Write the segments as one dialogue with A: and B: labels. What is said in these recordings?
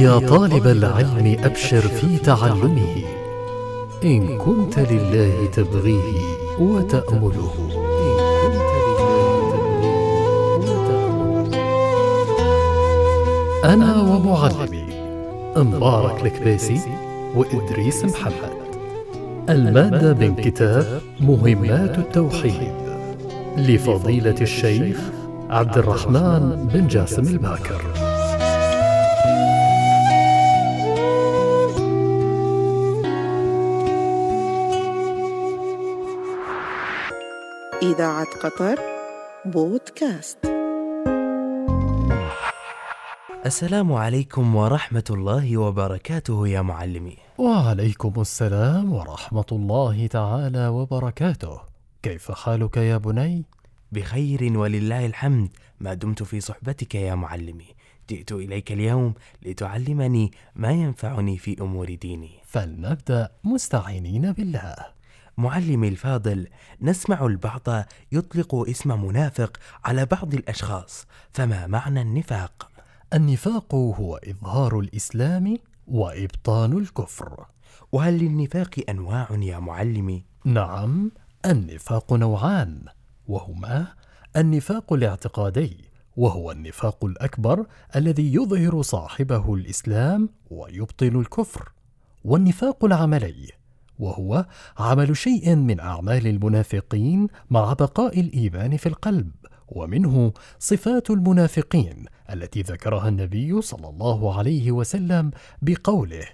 A: يا طالب العلم أبشر في تعلمه. إن كنت لله تبغيه وتأمله. أنا ومعلمي. مبارك الكباسي وإدريس محمد. المادة من كتاب مهمات التوحيد. لفضيلة الشيخ عبد الرحمن بن جاسم الباكر.
B: إذاعة قطر بودكاست.
C: السلام عليكم ورحمة الله وبركاته يا معلمي.
A: وعليكم السلام ورحمة الله تعالى وبركاته. كيف حالك يا بني؟
C: بخير ولله الحمد. ما دمت في صحبتك يا معلمي. جئت إليك اليوم لتعلمني ما ينفعني في أمور ديني.
A: فلنبدأ مستعينين بالله.
C: معلمي الفاضل نسمع البعض يطلق اسم منافق على بعض الأشخاص فما معنى النفاق؟
A: النفاق هو إظهار الإسلام وإبطان الكفر
C: وهل للنفاق أنواع يا معلمي؟
A: نعم النفاق نوعان وهما النفاق الاعتقادي وهو النفاق الأكبر الذي يظهر صاحبه الإسلام ويبطل الكفر والنفاق العملي وهو عمل شيء من أعمال المنافقين مع بقاء الإيمان في القلب ومنه صفات المنافقين التي ذكرها النبي صلى الله عليه وسلم بقوله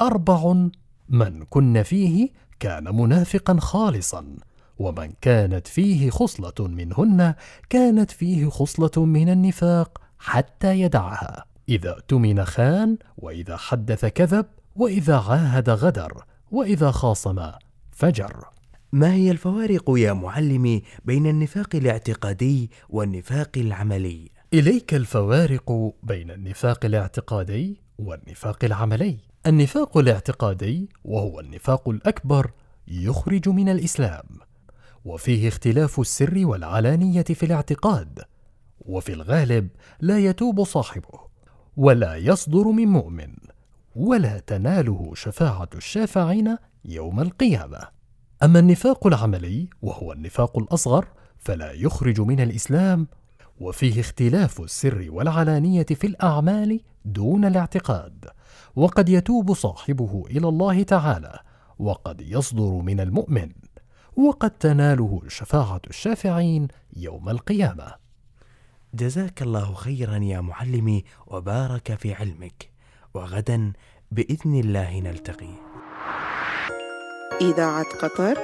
A: أربع من كن فيه كان منافقا خالصا ومن كانت فيه خصلة منهن كانت فيه خصلة من النفاق حتى يدعها إذا اؤتمن خان وإذا حدث كذب وإذا عاهد غدر وإذا خاصم فجر
C: ما هي الفوارق يا معلمي بين النفاق الاعتقادي والنفاق العملي؟
A: إليك الفوارق بين النفاق الاعتقادي والنفاق العملي. النفاق الاعتقادي وهو النفاق الأكبر يخرج من الإسلام، وفيه اختلاف السر والعلانية في الاعتقاد، وفي الغالب لا يتوب صاحبه، ولا يصدر من مؤمن، ولا تناله شفاعة الشافعين يوم القيامة. أما النفاق العملي وهو النفاق الأصغر فلا يخرج من الإسلام وفيه اختلاف السر والعلانية في الأعمال دون الاعتقاد وقد يتوب صاحبه إلى الله تعالى وقد يصدر من المؤمن وقد تناله شفاعة الشافعين يوم القيامة
C: جزاك الله خيرا يا معلمي وبارك في علمك وغدا بإذن الله نلتقي.
B: إذاعة قطر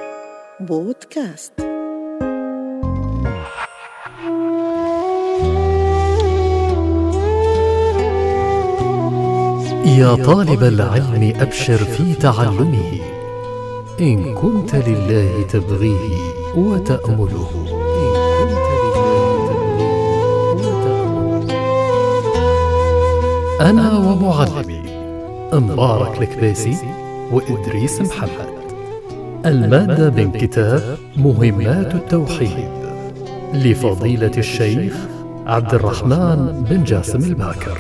B: بودكاست.
A: يا طالب العلم أبشر في تعلمه. إن كنت لله تبغيه وتأمله. أنا ومعلمي مبارك الكباسي وإدريس محمد. المادة من كتاب مهمات التوحيد لفضيلة الشيخ عبد الرحمن بن جاسم الباكر.